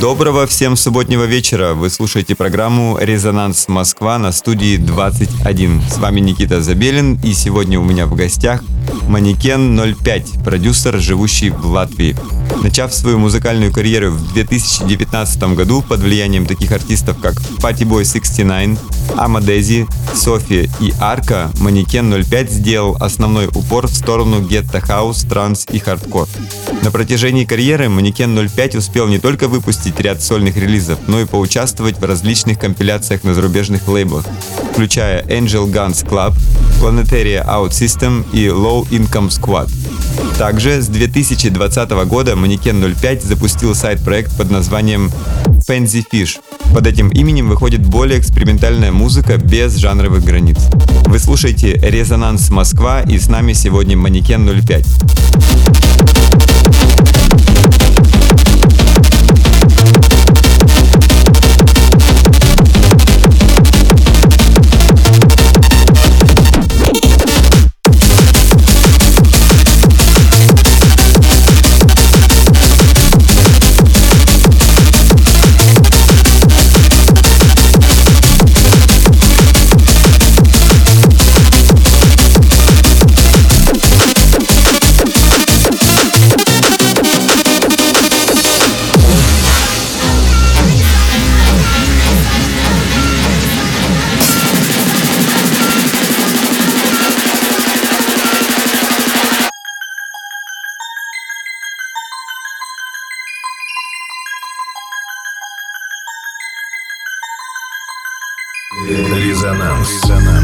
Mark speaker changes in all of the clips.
Speaker 1: Доброго всем субботнего вечера. Вы слушаете программу «Резонанс Москва» на студии 21. С вами Никита Забелин, и сегодня у меня в гостях Манекен 05, продюсер, живущий в Латвии. Начав свою музыкальную карьеру в 2019 году под влиянием таких артистов, как Fatty Boy 69, Амадези, София и Арка, Манекен 05 сделал основной упор в сторону гетто-хаус, транс и хардкор. На протяжении карьеры Манекен 05 успел не только выпустить ряд сольных релизов, но и поучаствовать в различных компиляциях на зарубежных лейблах, включая Angel Guns Club, Planetaria Out System и Low Income Squad. Также с 2020 года Манекен 05 запустил сайт-проект под названием Fancy Fish. Под этим именем выходит более экспериментальная музыка без жанровых границ. Вы слушаете «Резонанс Москва» и с нами сегодня Манекен 05.
Speaker 2: Resonance. Resonance.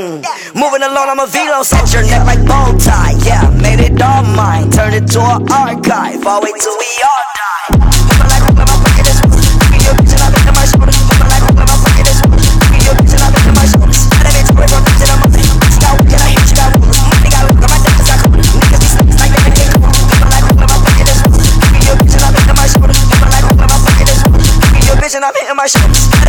Speaker 2: Moving along, I'm a velo, set your neck like bow tie. Yeah, made it all mine, turned it to an archive. I'll wait till we all die. Like this your bitch, and I'm in my face. I my I. Niggas be like they like this your bitch, and I've like this your bitch,
Speaker 3: and I've my.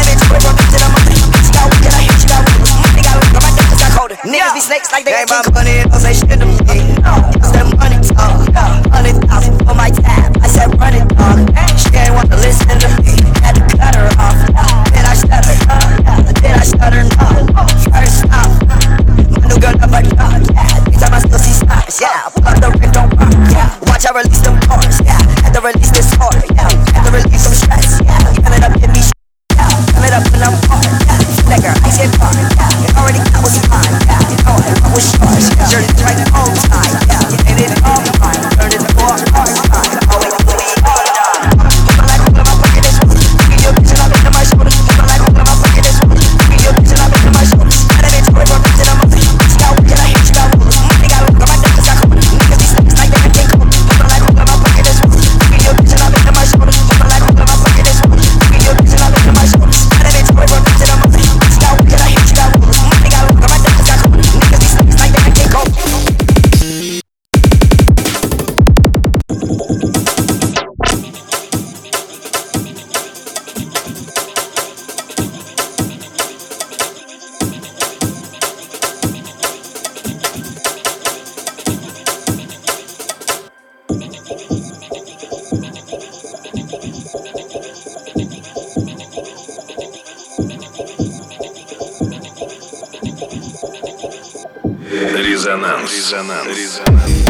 Speaker 3: like they ain't my money, don't say shit to me. It's that money talk. Hundred thousand for my Резонанс.
Speaker 4: Резонанс. Резонанс.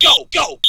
Speaker 5: go, go.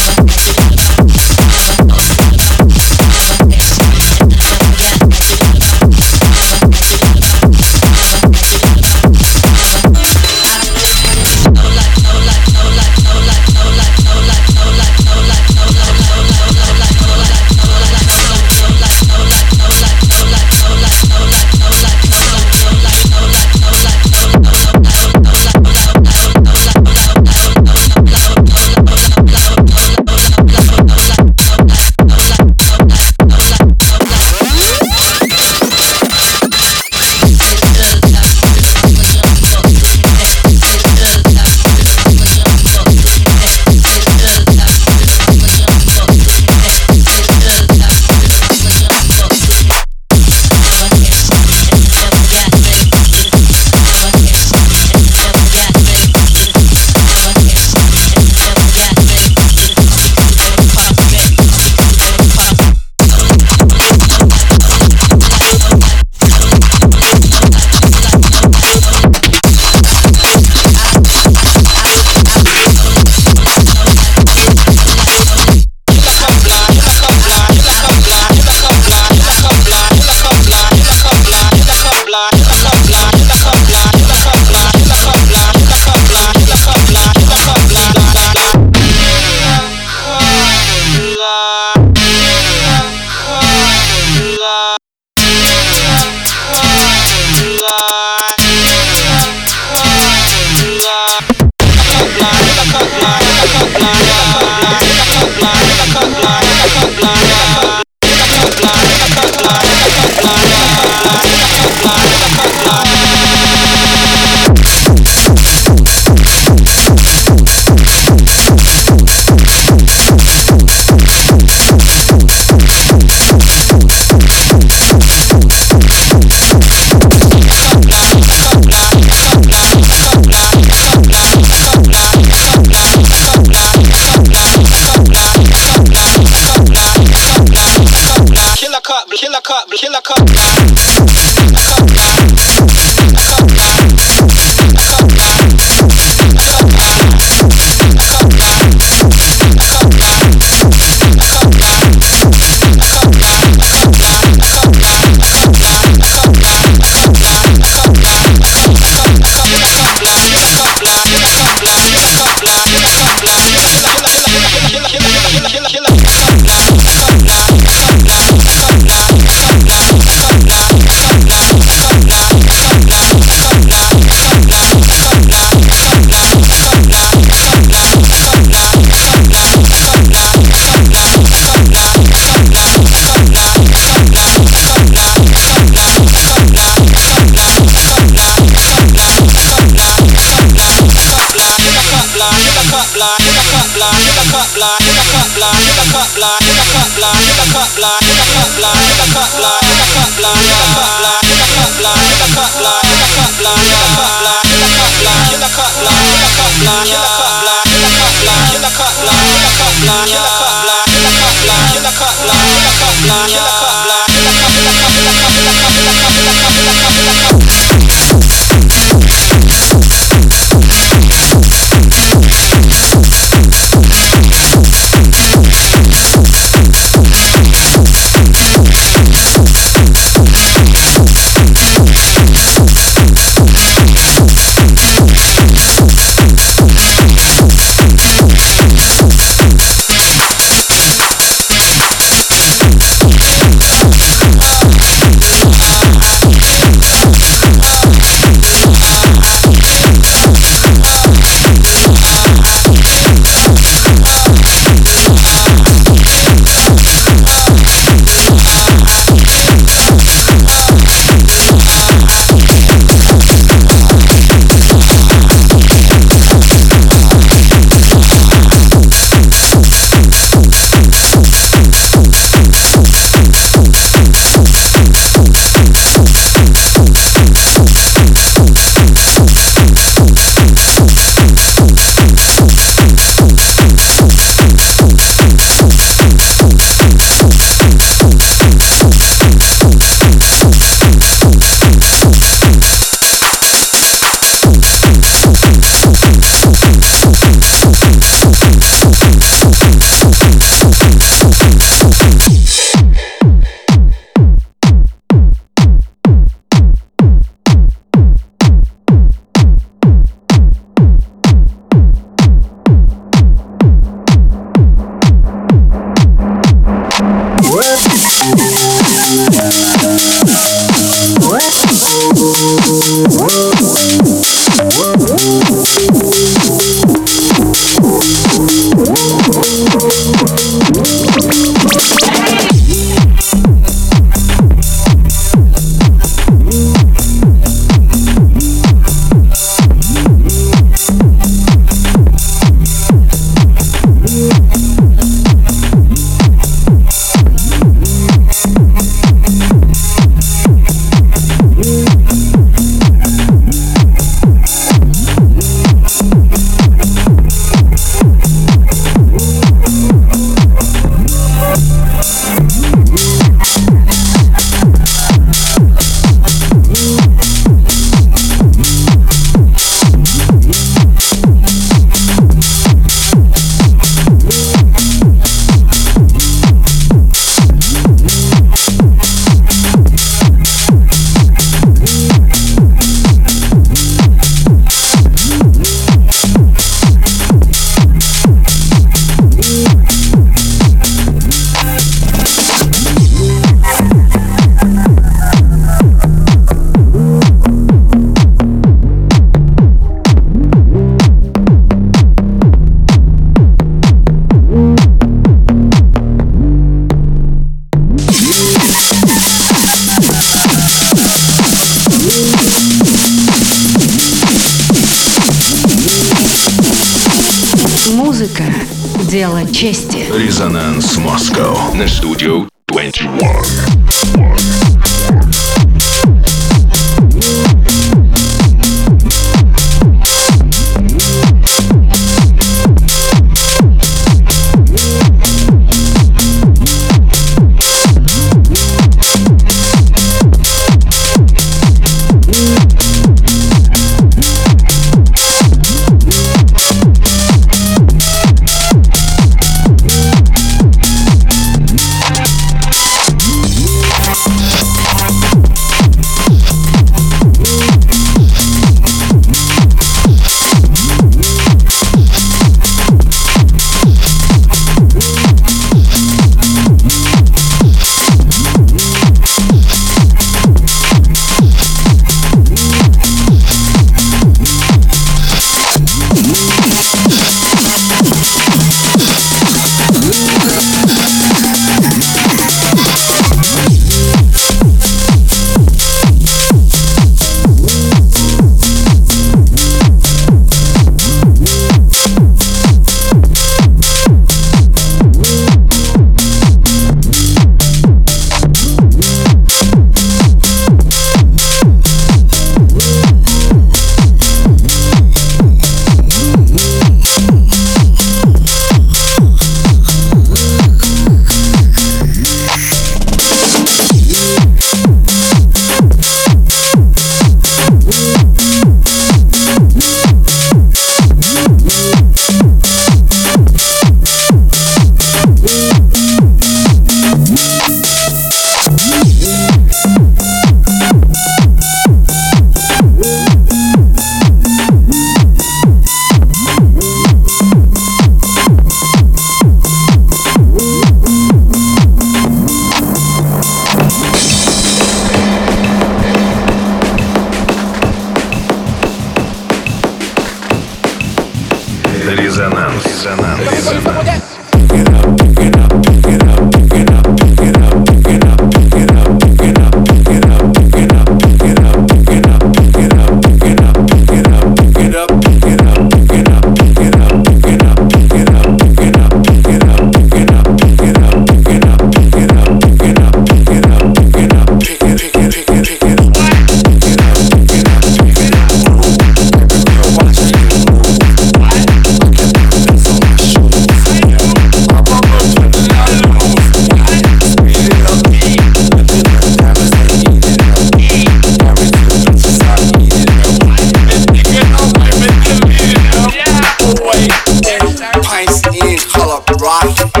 Speaker 6: Rock.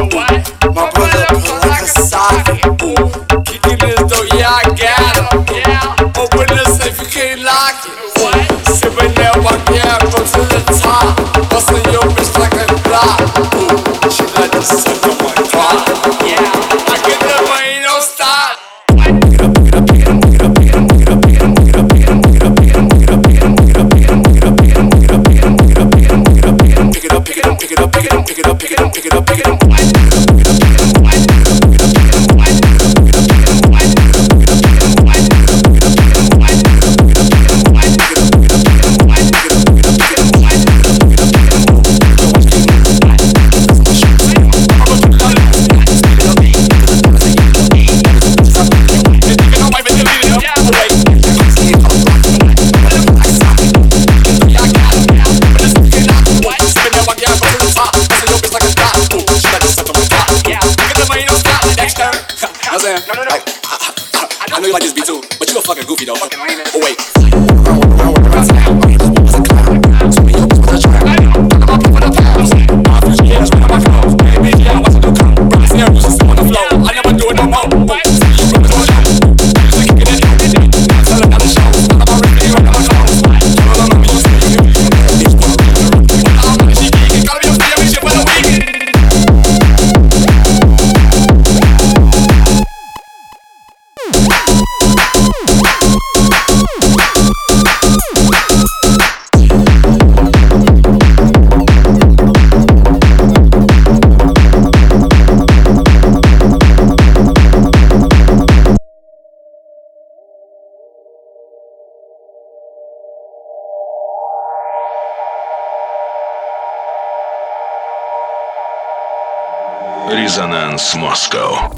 Speaker 4: Резонанс Москва.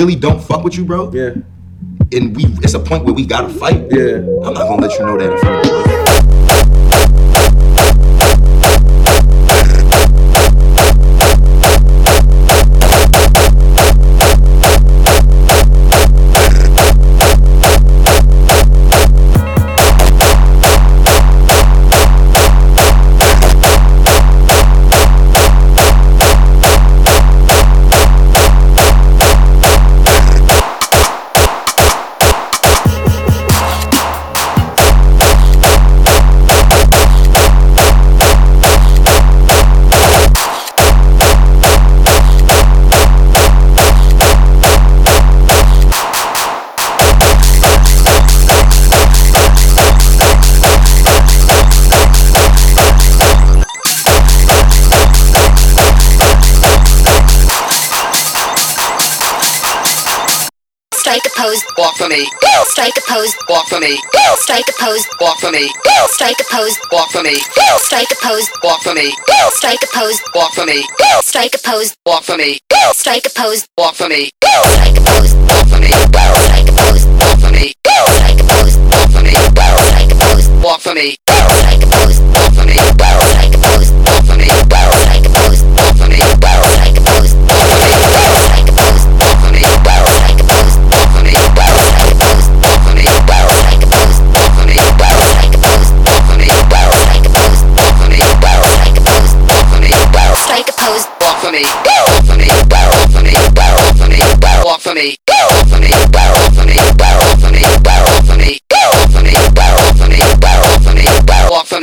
Speaker 7: really don't fuck with you, bro, yeah. and we it's a point where we gotta fight, yeah. I'm not gonna let you know that in front of
Speaker 8: strike a pose, walk for me. Girl, strike a pose, walk for me. Girl, strike a pose, walk for me. Girl, strike a pose, walk for me. Girl, strike a pose, walk for me. Girl, strike a pose, walk for me. Girl, strike a pose, walk for me. Girl, strike a pose, walk for me. Girl, strike a pose, walk for me. Girl, strike a pose, walk for me. Girl, strike a pose, walk for me. Girl, strike a pose, walk for me.